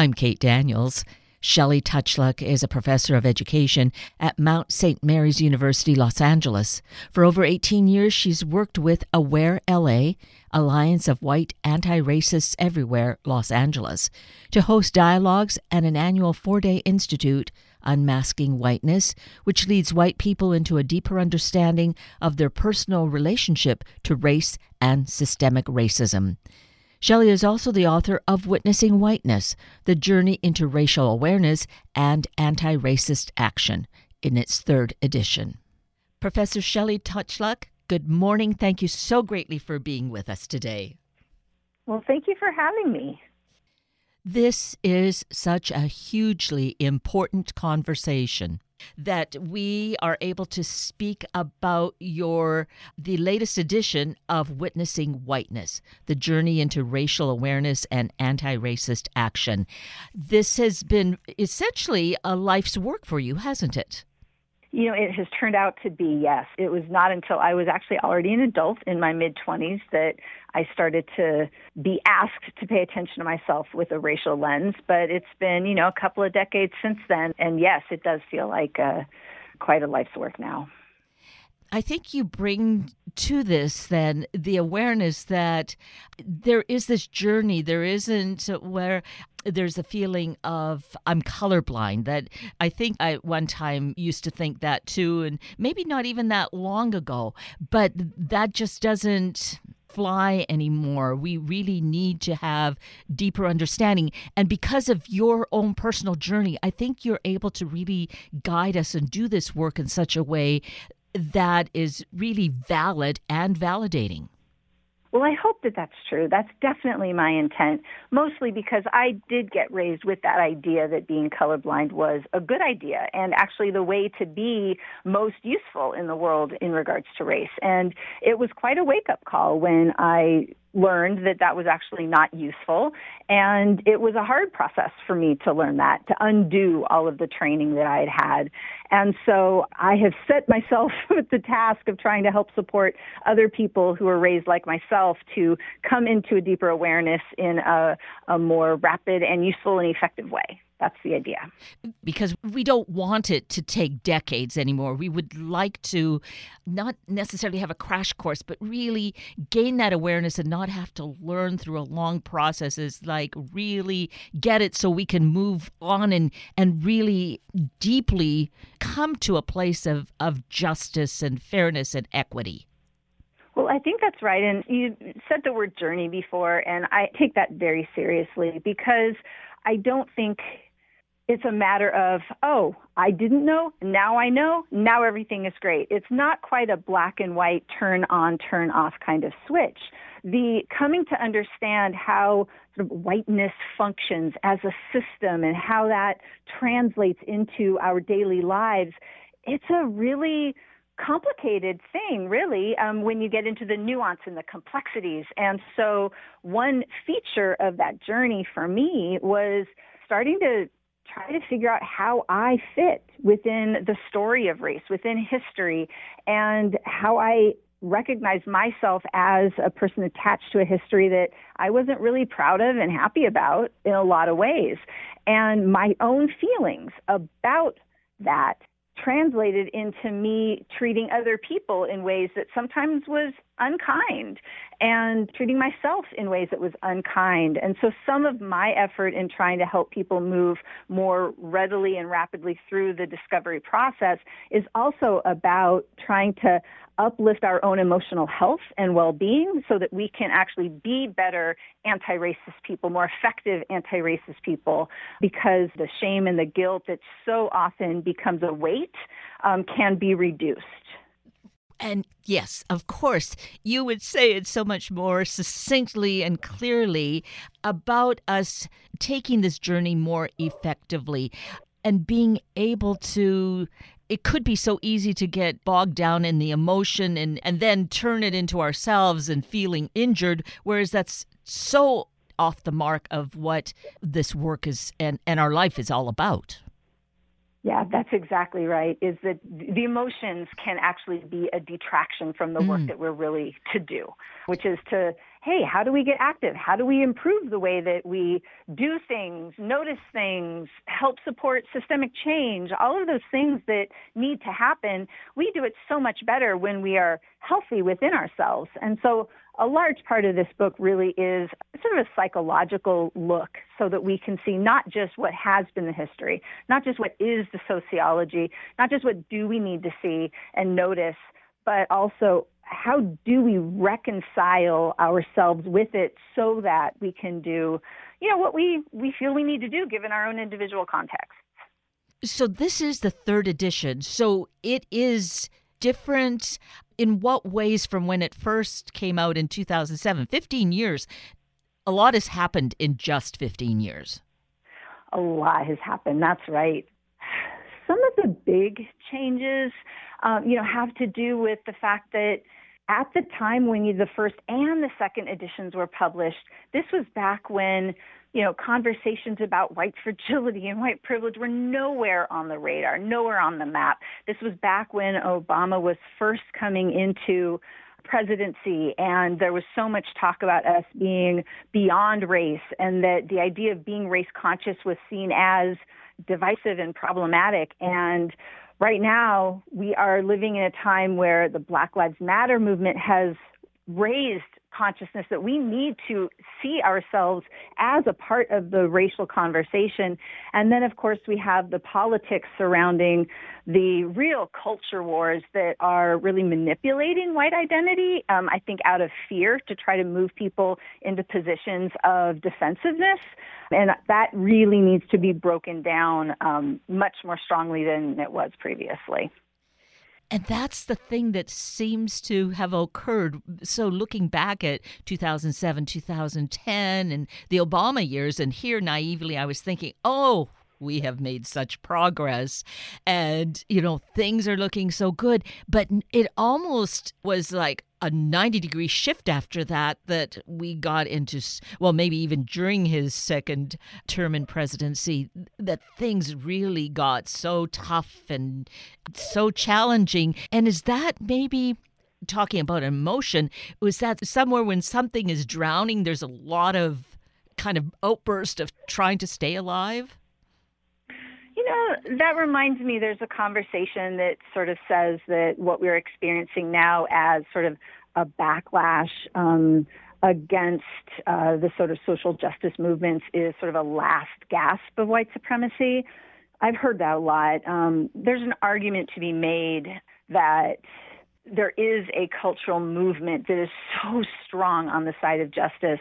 I'm Kate Daniels. Shelly Tochluk is a professor of education at Mount St. Mary's University, Los Angeles. For over 18 years, she's worked with Aware LA, Alliance of White Anti Racists Everywhere, Los Angeles, to host dialogues and an annual four day institute, Unmasking Whiteness, which leads white people into a deeper understanding of their personal relationship to race and systemic racism. Shelly is also the author of Witnessing Whiteness The Journey into Racial Awareness and Anti Racist Action in its third edition. Professor Shelly Tochluk, good morning. Thank you so greatly for being with us today. Well, thank you for having me. This is such a hugely important conversation that we are able to speak about your the latest edition of Witnessing Whiteness, the journey into racial awareness and anti-racist action. This has been essentially a life's work for you, hasn't it? You know, it has turned out to be yes. It was not until I was actually already an adult in my mid 20s that I started to be asked to pay attention to myself with a racial lens. But it's been, you know, a couple of decades since then. And yes, it does feel like uh, quite a life's work now. I think you bring to this then the awareness that there is this journey. There isn't where there's a feeling of I'm colorblind that I think I one time used to think that too, and maybe not even that long ago, but that just doesn't fly anymore. We really need to have deeper understanding. And because of your own personal journey, I think you're able to really guide us and do this work in such a way that is really valid and validating. Well, I hope that that's true. That's definitely my intent, mostly because I did get raised with that idea that being colorblind was a good idea and actually the way to be most useful in the world in regards to race. And it was quite a wake up call when I learned that that was actually not useful. And it was a hard process for me to learn that, to undo all of the training that I had had. And so I have set myself with the task of trying to help support other people who are raised like myself to come into a deeper awareness in a, a more rapid and useful and effective way. That's the idea. Because we don't want it to take decades anymore. We would like to not necessarily have a crash course, but really gain that awareness and not have to learn through a long process. Is like really get it so we can move on and, and really deeply come to a place of, of justice and fairness and equity. Well, I think that's right. And you said the word journey before, and I take that very seriously because I don't think it's a matter of, oh, I didn't know, now I know, now everything is great. It's not quite a black and white turn on, turn off kind of switch. The coming to understand how sort of whiteness functions as a system and how that translates into our daily lives, it's a really complicated thing, really, um, when you get into the nuance and the complexities. And so, one feature of that journey for me was starting to try to figure out how I fit within the story of race, within history, and how I recognize myself as a person attached to a history that I wasn't really proud of and happy about in a lot of ways. And my own feelings about that translated into me treating other people in ways that sometimes was unkind and treating myself in ways that was unkind. And so some of my effort in trying to help people move more readily and rapidly through the discovery process is also about trying to uplift our own emotional health and well-being so that we can actually be better anti-racist people, more effective anti-racist people because the shame and the guilt that so often becomes a weight um, can be reduced. And yes, of course, you would say it so much more succinctly and clearly about us taking this journey more effectively and being able to it could be so easy to get bogged down in the emotion and, and then turn it into ourselves and feeling injured, whereas that's so off the mark of what this work is and, and our life is all about. Yeah, that's exactly right. Is that the emotions can actually be a detraction from the work mm. that we're really to do, which is to hey, how do we get active? How do we improve the way that we do things, notice things, help support systemic change, all of those things that need to happen? We do it so much better when we are healthy within ourselves. And so a large part of this book really is sort of a psychological look so that we can see not just what has been the history, not just what is the sociology, not just what do we need to see and notice, but also how do we reconcile ourselves with it so that we can do, you know, what we, we feel we need to do given our own individual context? So this is the third edition. So it is different in what ways from when it first came out in 2007? 15 years. A lot has happened in just 15 years. A lot has happened. That's right. Some of the big changes, um, you know, have to do with the fact that at the time when the first and the second editions were published, this was back when you know, conversations about white fragility and white privilege were nowhere on the radar, nowhere on the map. This was back when Obama was first coming into presidency and there was so much talk about us being beyond race and that the idea of being race conscious was seen as divisive and problematic and right now we are living in a time where the black lives matter movement has raised consciousness that we need to see ourselves as a part of the racial conversation. And then, of course, we have the politics surrounding the real culture wars that are really manipulating white identity, um, I think, out of fear to try to move people into positions of defensiveness. And that really needs to be broken down um, much more strongly than it was previously. And that's the thing that seems to have occurred. So, looking back at 2007, 2010, and the Obama years, and here naively, I was thinking, oh, we have made such progress and you know things are looking so good. But it almost was like a 90 degree shift after that that we got into well maybe even during his second term in presidency that things really got so tough and so challenging. And is that maybe talking about emotion was that somewhere when something is drowning there's a lot of kind of outburst of trying to stay alive that reminds me there's a conversation that sort of says that what we're experiencing now as sort of a backlash um, against uh, the sort of social justice movements is sort of a last gasp of white supremacy. I've heard that a lot. Um, there's an argument to be made that there is a cultural movement that is so strong on the side of justice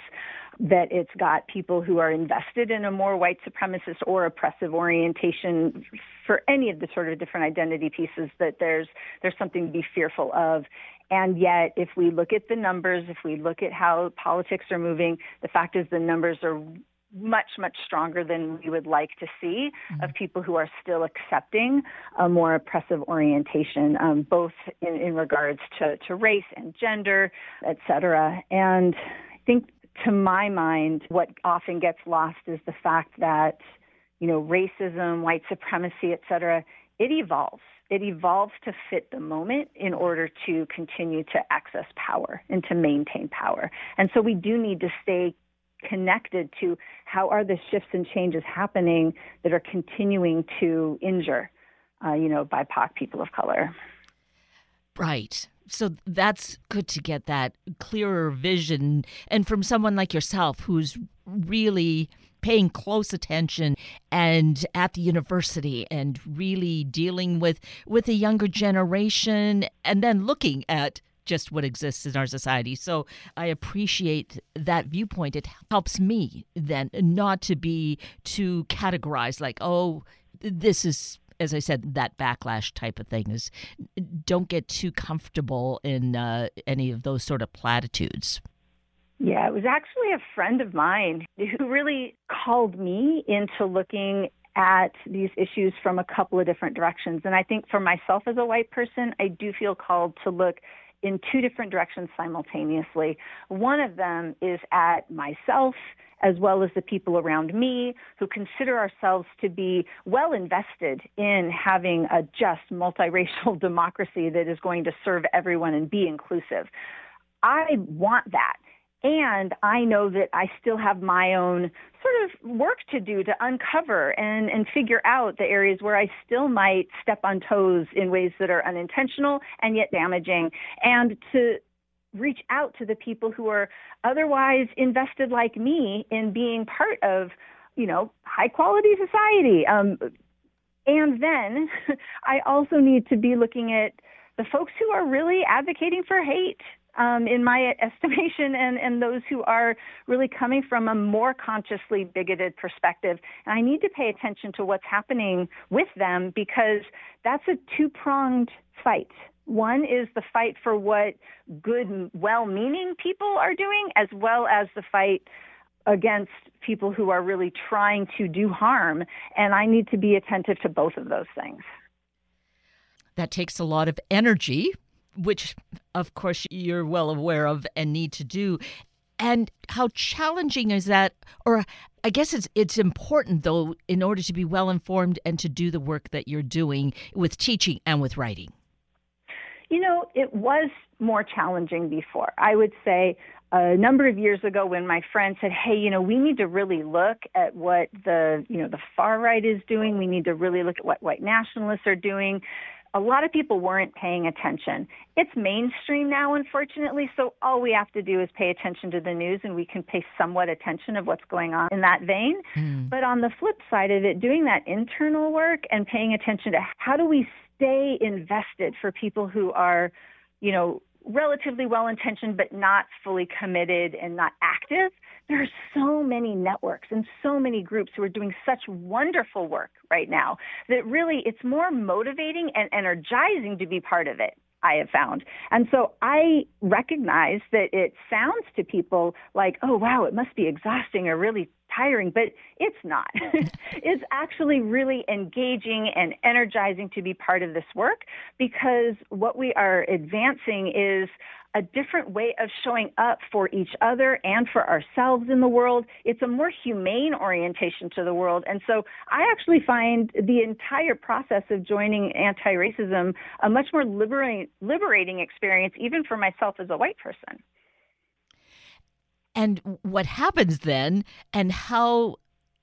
that it's got people who are invested in a more white supremacist or oppressive orientation for any of the sort of different identity pieces that there's there's something to be fearful of and yet if we look at the numbers if we look at how politics are moving the fact is the numbers are much much stronger than we would like to see mm-hmm. of people who are still accepting a more oppressive orientation um, both in, in regards to, to race and gender et cetera and i think to my mind, what often gets lost is the fact that, you know, racism, white supremacy, et cetera, it evolves. It evolves to fit the moment in order to continue to access power and to maintain power. And so we do need to stay connected to how are the shifts and changes happening that are continuing to injure, uh, you know, BIPOC people of color. Right so that's good to get that clearer vision and from someone like yourself who's really paying close attention and at the university and really dealing with with a younger generation and then looking at just what exists in our society. So I appreciate that viewpoint. It helps me then not to be too categorized like, oh, this is as I said, that backlash type of thing is don't get too comfortable in uh, any of those sort of platitudes. Yeah, it was actually a friend of mine who really called me into looking at these issues from a couple of different directions. And I think for myself as a white person, I do feel called to look in two different directions simultaneously. One of them is at myself as well as the people around me who consider ourselves to be well invested in having a just multiracial democracy that is going to serve everyone and be inclusive. I want that. And I know that I still have my own sort of work to do to uncover and, and figure out the areas where I still might step on toes in ways that are unintentional and yet damaging. And to reach out to the people who are otherwise invested like me in being part of, you know, high quality society. Um, and then I also need to be looking at the folks who are really advocating for hate. Um, in my estimation, and, and those who are really coming from a more consciously bigoted perspective. And I need to pay attention to what's happening with them because that's a two pronged fight. One is the fight for what good, well meaning people are doing, as well as the fight against people who are really trying to do harm. And I need to be attentive to both of those things. That takes a lot of energy, which, of course, you're well aware of and need to do. And how challenging is that? Or I guess it's it's important though in order to be well informed and to do the work that you're doing with teaching and with writing. You know, it was more challenging before. I would say a number of years ago when my friend said, "Hey, you know, we need to really look at what the, you know, the far right is doing. We need to really look at what white nationalists are doing." A lot of people weren't paying attention. It's mainstream now, unfortunately, so all we have to do is pay attention to the news and we can pay somewhat attention of what's going on in that vein. Mm. But on the flip side of it, doing that internal work and paying attention to how do we stay invested for people who are, you know, relatively well intentioned but not fully committed and not active. There are so many networks and so many groups who are doing such wonderful work right now that really it's more motivating and energizing to be part of it. I have found. And so I recognize that it sounds to people like, oh, wow, it must be exhausting or really tiring, but it's not. it's actually really engaging and energizing to be part of this work because what we are advancing is a different way of showing up for each other and for ourselves in the world. It's a more humane orientation to the world. And so I actually find the entire process of joining anti racism a much more liberating, liberating experience, even for myself as a white person. And what happens then, and how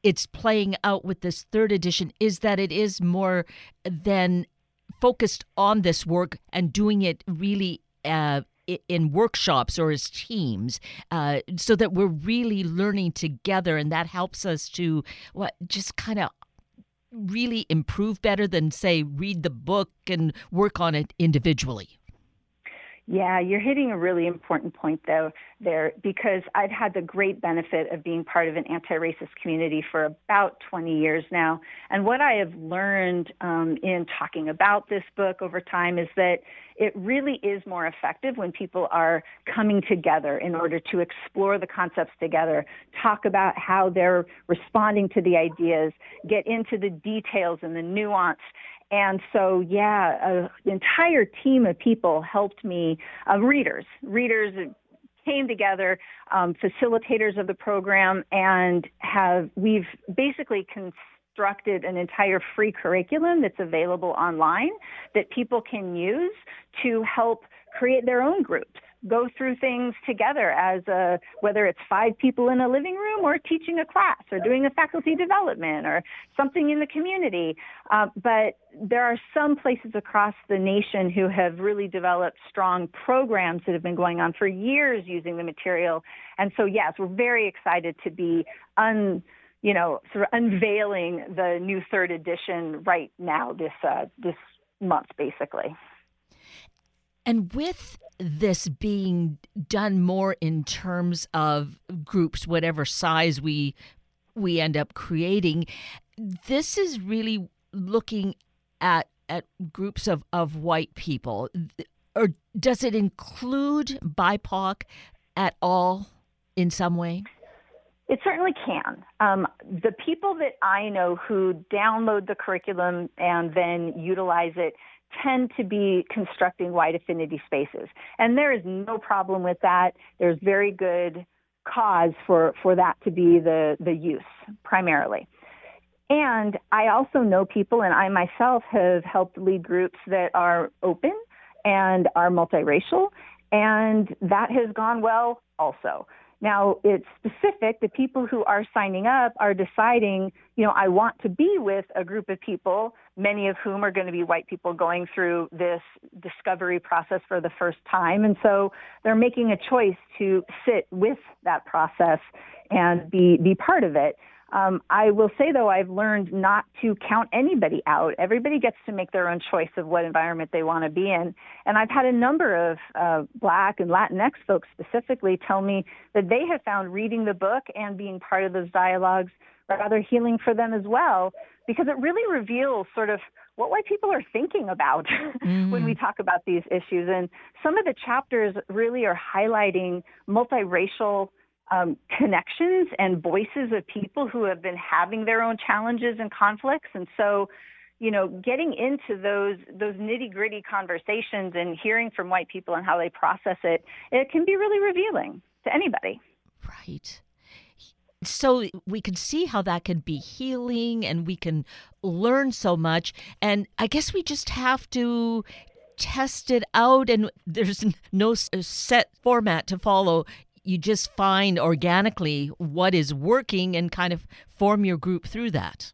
it's playing out with this third edition, is that it is more than focused on this work and doing it really uh, in workshops or as teams uh, so that we're really learning together. And that helps us to what just kind of really improve better than say read the book and work on it individually yeah, you're hitting a really important point though there because I've had the great benefit of being part of an anti-racist community for about 20 years now. And what I have learned um, in talking about this book over time is that it really is more effective when people are coming together in order to explore the concepts together, talk about how they're responding to the ideas, get into the details and the nuance, and so, yeah, an entire team of people helped me, uh, readers, readers came together, um, facilitators of the program, and have we've basically constructed an entire free curriculum that's available online that people can use to help create their own groups go through things together as a, whether it's five people in a living room or teaching a class or doing a faculty development or something in the community. Uh, but there are some places across the nation who have really developed strong programs that have been going on for years using the material. And so, yes, we're very excited to be un, you know, sort of unveiling the new third edition right now this uh, this month, basically. And with this being done more in terms of groups, whatever size we we end up creating, this is really looking at at groups of, of white people. Or does it include BIPOC at all in some way? It certainly can. Um, the people that I know who download the curriculum and then utilize it tend to be constructing white affinity spaces. And there is no problem with that. There's very good cause for, for that to be the, the use primarily. And I also know people, and I myself have helped lead groups that are open and are multiracial, and that has gone well also. Now, it's specific. The people who are signing up are deciding, you know, I want to be with a group of people, many of whom are going to be white people going through this discovery process for the first time. And so they're making a choice to sit with that process and be, be part of it. Um, I will say, though, I've learned not to count anybody out. Everybody gets to make their own choice of what environment they want to be in. And I've had a number of uh, Black and Latinx folks specifically tell me that they have found reading the book and being part of those dialogues rather healing for them as well, because it really reveals sort of what white people are thinking about mm. when we mm. talk about these issues. And some of the chapters really are highlighting multiracial um, connections and voices of people who have been having their own challenges and conflicts. And so, you know, getting into those those nitty gritty conversations and hearing from white people and how they process it, it can be really revealing to anybody. Right. So we can see how that can be healing and we can learn so much. And I guess we just have to test it out and there's no uh, set format to follow you just find organically what is working and kind of form your group through that?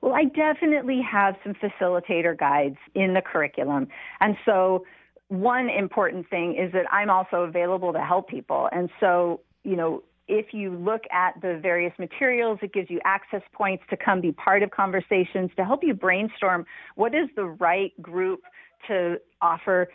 Well, I definitely have some facilitator guides in the curriculum. And so, one important thing is that I'm also available to help people. And so, you know, if you look at the various materials, it gives you access points to come be part of conversations to help you brainstorm what is the right group to offer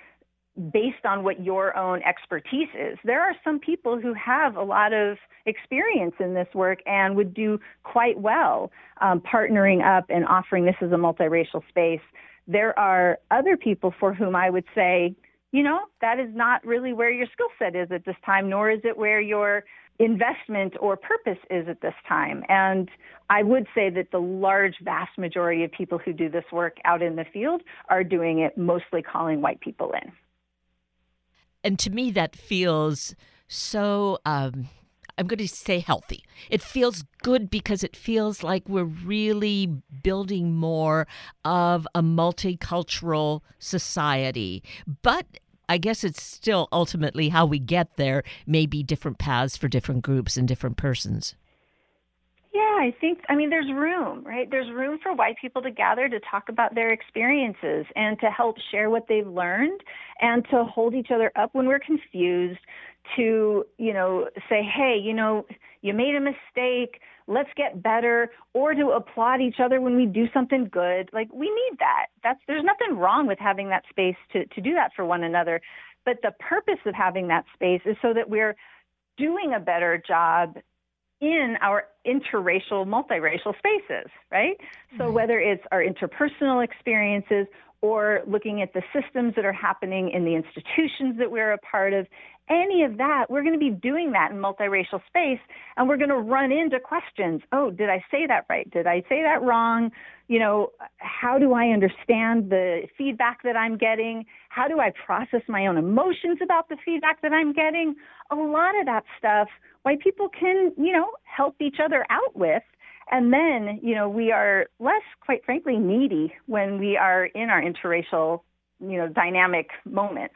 based on what your own expertise is. There are some people who have a lot of experience in this work and would do quite well um, partnering up and offering this as a multiracial space. There are other people for whom I would say, you know, that is not really where your skill set is at this time, nor is it where your investment or purpose is at this time. And I would say that the large, vast majority of people who do this work out in the field are doing it mostly calling white people in and to me that feels so um, I'm going to say healthy. It feels good because it feels like we're really building more of a multicultural society. But I guess it's still ultimately how we get there, maybe different paths for different groups and different persons. Yeah, I think, I mean, there's room, right? There's room for white people to gather to talk about their experiences and to help share what they've learned and to hold each other up when we're confused to, you know, say, hey, you know, you made a mistake, let's get better, or to applaud each other when we do something good. Like, we need that. That's, there's nothing wrong with having that space to, to do that for one another. But the purpose of having that space is so that we're doing a better job in our interracial, multiracial spaces, right? So whether it's our interpersonal experiences or looking at the systems that are happening in the institutions that we're a part of, any of that, we're going to be doing that in multiracial space and we're going to run into questions. Oh, did I say that right? Did I say that wrong? You know, how do I understand the feedback that I'm getting? How do I process my own emotions about the feedback that I'm getting? A lot of that stuff white people can, you know, help each other out with. And then, you know, we are less, quite frankly, needy when we are in our interracial, you know, dynamic moments.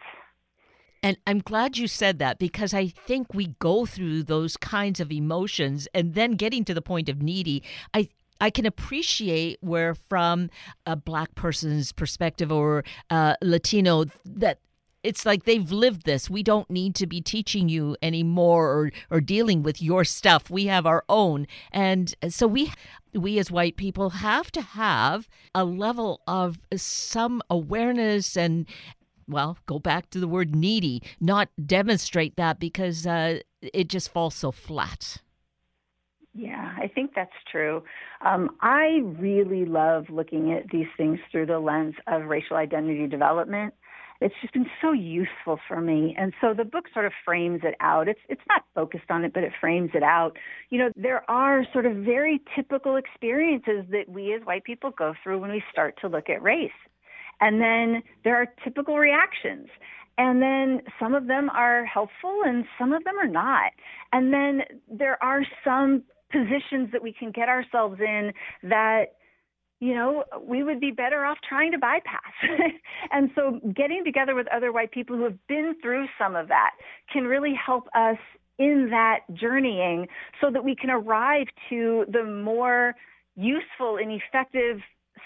And I'm glad you said that because I think we go through those kinds of emotions and then getting to the point of needy. I I can appreciate where, from a black person's perspective or uh, Latino, that it's like they've lived this. We don't need to be teaching you anymore or, or dealing with your stuff. We have our own. And so we we as white people have to have a level of some awareness and well, go back to the word needy, not demonstrate that because uh, it just falls so flat. Yeah, I think that's true. Um, I really love looking at these things through the lens of racial identity development it's just been so useful for me. And so the book sort of frames it out. It's it's not focused on it, but it frames it out. You know, there are sort of very typical experiences that we as white people go through when we start to look at race. And then there are typical reactions. And then some of them are helpful and some of them are not. And then there are some positions that we can get ourselves in that you know, we would be better off trying to bypass. and so getting together with other white people who have been through some of that can really help us in that journeying so that we can arrive to the more useful and effective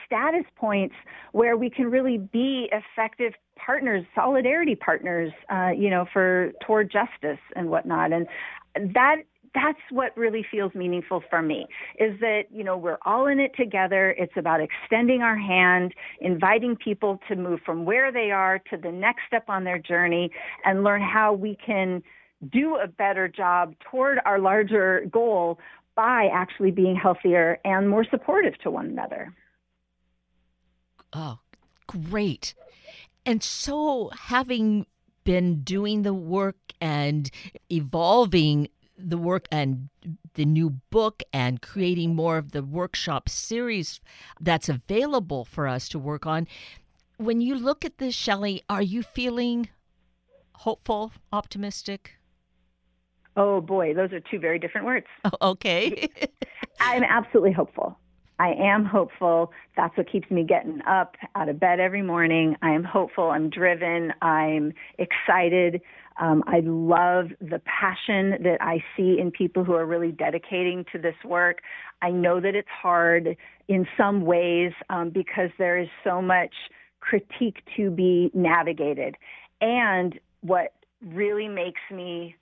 status points where we can really be effective partners, solidarity partners, uh, you know, for toward justice and whatnot. And that that's what really feels meaningful for me is that you know we're all in it together. It's about extending our hand inviting people to move from where they are to the next step on their journey and learn how we can do a better job toward our larger goal by actually being healthier and more supportive to one another. Oh great. And so having been doing the work and evolving the work and the new book and creating more of the workshop series that's available for us to work on. When you look at this, Shelly, are you feeling hopeful, optimistic? Oh boy, those are two very different words. Oh, okay. I'm absolutely hopeful. I am hopeful. That's what keeps me getting up out of bed every morning. I am hopeful. I'm driven. I'm excited. Um, I love the passion that I see in people who are really dedicating to this work. I know that it's hard in some ways um, because there is so much critique to be navigated. And what really makes me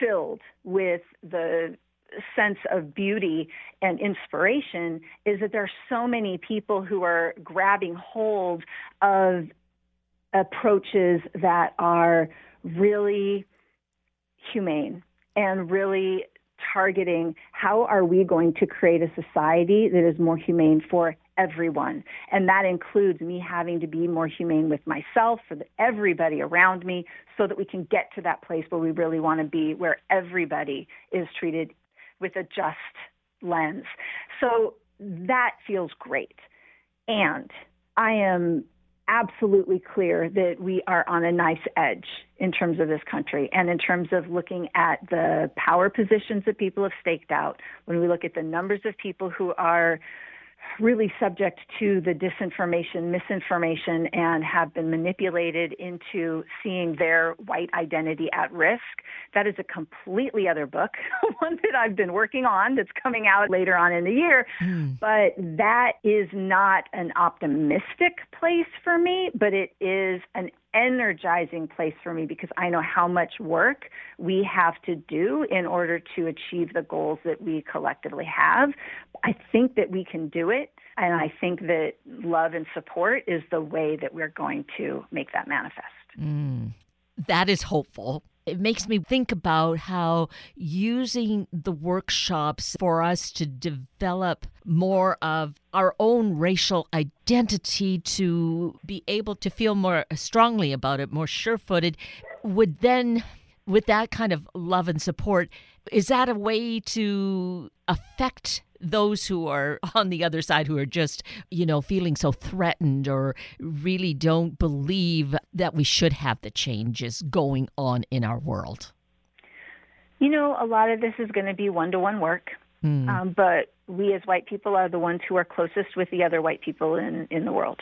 filled with the sense of beauty and inspiration is that there are so many people who are grabbing hold of approaches that are really humane and really targeting how are we going to create a society that is more humane for everyone. And that includes me having to be more humane with myself for everybody around me so that we can get to that place where we really want to be where everybody is treated with a just lens. So that feels great. And i am absolutely clear that we are on a nice edge in terms of this country and in terms of looking at the power positions that people have staked out. When we look at the numbers of people who are really subject to the disinformation, misinformation, and have been manipulated into seeing their white identity at risk. That is a completely other book, one that I've been working on that's coming out later on in the year. Mm. But that is not an optimistic place for me, but it is an energizing place for me because I know how much work we have to do in order to achieve the goals that we collectively have. I think that we can do it. And I think that love and support is the way that we're going to make that manifest. Mm, that is hopeful. It makes me think about how using the workshops for us to develop more of our own racial identity to be able to feel more strongly about it, more sure footed, would then, with that kind of love and support, is that a way to affect those who are on the other side who are just, you know, feeling so threatened or really don't believe that we should have the changes going on in our world? You know, a lot of this is going to be one to one work. Mm. Um, but we as white people are the ones who are closest with the other white people in, in the world.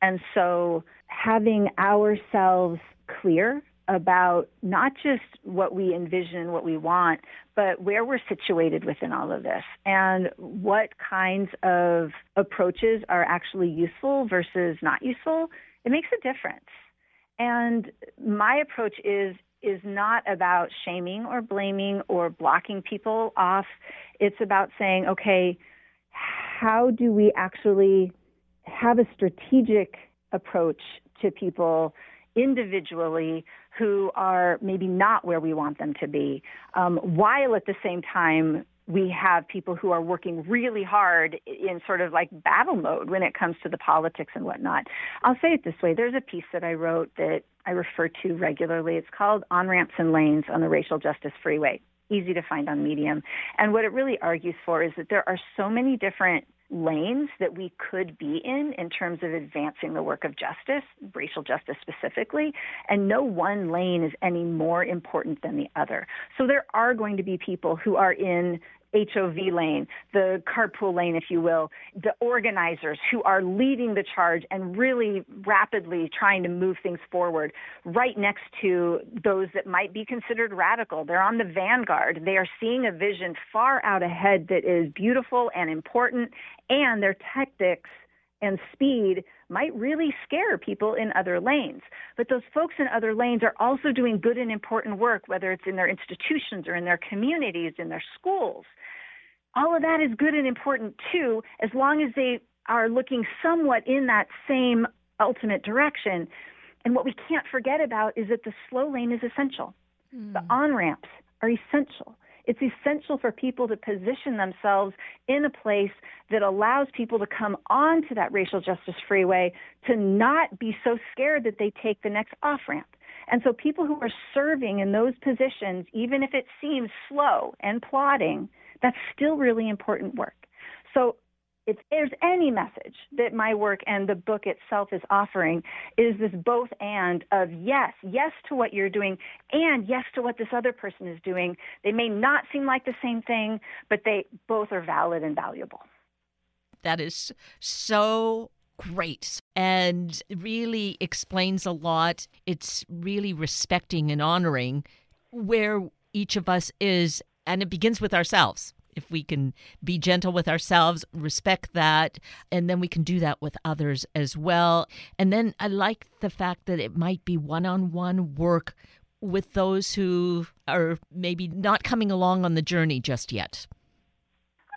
And so having ourselves clear about not just what we envision, what we want, but where we're situated within all of this and what kinds of approaches are actually useful versus not useful, it makes a difference. And my approach is is not about shaming or blaming or blocking people off. It's about saying, okay, how do we actually have a strategic approach to people individually who are maybe not where we want them to be, um, while at the same time we have people who are working really hard in sort of like battle mode when it comes to the politics and whatnot. I'll say it this way there's a piece that I wrote that I refer to regularly. It's called On Ramps and Lanes on the Racial Justice Freeway. Easy to find on Medium. And what it really argues for is that there are so many different lanes that we could be in in terms of advancing the work of justice, racial justice specifically, and no one lane is any more important than the other. So there are going to be people who are in HOV lane, the carpool lane, if you will, the organizers who are leading the charge and really rapidly trying to move things forward, right next to those that might be considered radical. They're on the vanguard. They are seeing a vision far out ahead that is beautiful and important, and their tactics and speed might really scare people in other lanes. But those folks in other lanes are also doing good and important work, whether it's in their institutions or in their communities, in their schools. All of that is good and important too, as long as they are looking somewhat in that same ultimate direction. And what we can't forget about is that the slow lane is essential. Mm. The on ramps are essential. It's essential for people to position themselves in a place that allows people to come onto that racial justice freeway to not be so scared that they take the next off ramp. And so people who are serving in those positions, even if it seems slow and plodding, that's still really important work. So if there's any message that my work and the book itself is offering is this both and of yes yes to what you're doing and yes to what this other person is doing. They may not seem like the same thing but they both are valid and valuable. That is so great and really explains a lot. It's really respecting and honoring where each of us is and it begins with ourselves if we can be gentle with ourselves, respect that, and then we can do that with others as well. And then I like the fact that it might be one on one work with those who are maybe not coming along on the journey just yet.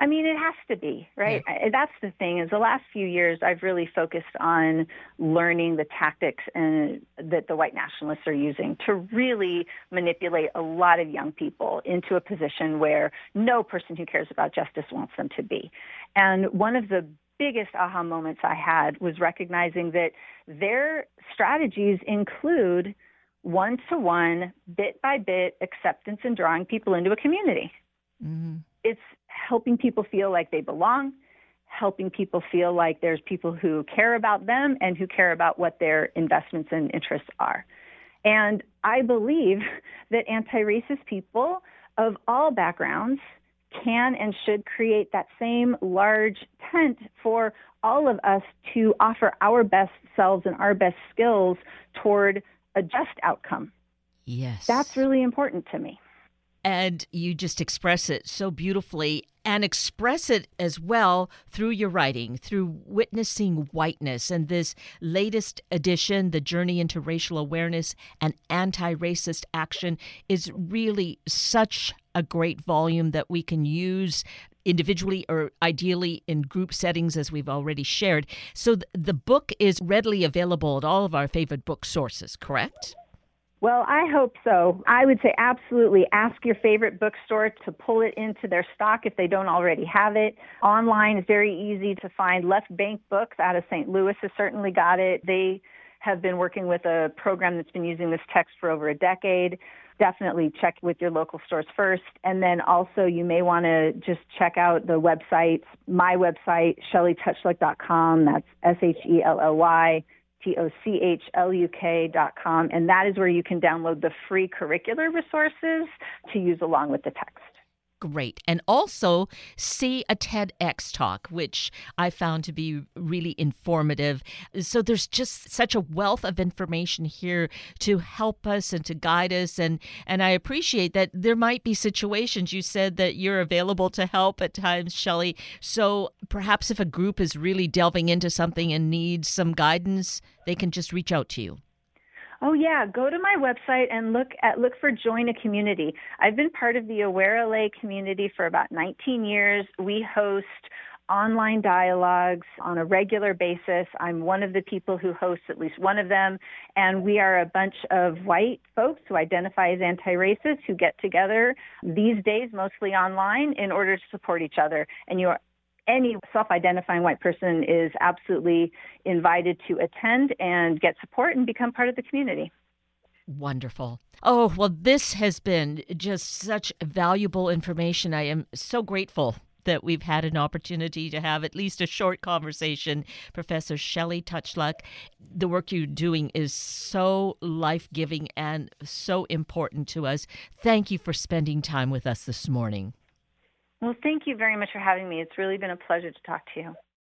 I mean, it has to be, right? Yeah. That's the thing is the last few years I've really focused on learning the tactics and, that the white nationalists are using to really manipulate a lot of young people into a position where no person who cares about justice wants them to be. And one of the biggest aha moments I had was recognizing that their strategies include one to one, bit by bit acceptance and drawing people into a community. Mm-hmm. It's helping people feel like they belong, helping people feel like there's people who care about them and who care about what their investments and interests are. And I believe that anti racist people of all backgrounds can and should create that same large tent for all of us to offer our best selves and our best skills toward a just outcome. Yes. That's really important to me. And you just express it so beautifully and express it as well through your writing, through witnessing whiteness. And this latest edition, The Journey into Racial Awareness and Anti Racist Action, is really such a great volume that we can use individually or ideally in group settings, as we've already shared. So the book is readily available at all of our favorite book sources, correct? Well, I hope so. I would say absolutely ask your favorite bookstore to pull it into their stock if they don't already have it. Online is very easy to find. Left Bank Books out of St. Louis has certainly got it. They have been working with a program that's been using this text for over a decade. Definitely check with your local stores first. And then also you may want to just check out the website, my website, shellytochluk.com. That's S-H-E-L-L-Y T-O-C-H-L-U-K dot com, and that is where you can download the free curricular resources to use along with the text great. And also see a TEDx talk, which I found to be really informative. So there's just such a wealth of information here to help us and to guide us. And, and I appreciate that there might be situations you said that you're available to help at times, Shelly. So perhaps if a group is really delving into something and needs some guidance, they can just reach out to you. Oh yeah, go to my website and look at look for join a community. I've been part of the Aware LA community for about 19 years. We host online dialogues on a regular basis. I'm one of the people who hosts at least one of them, and we are a bunch of white folks who identify as anti-racist who get together these days mostly online in order to support each other. And you are any self identifying white person is absolutely invited to attend and get support and become part of the community. Wonderful. Oh, well, this has been just such valuable information. I am so grateful that we've had an opportunity to have at least a short conversation. Professor Shelly Tochluk, the work you're doing is so life giving and so important to us. Thank you for spending time with us this morning. Well, thank you very much for having me. It's really been a pleasure to talk to you.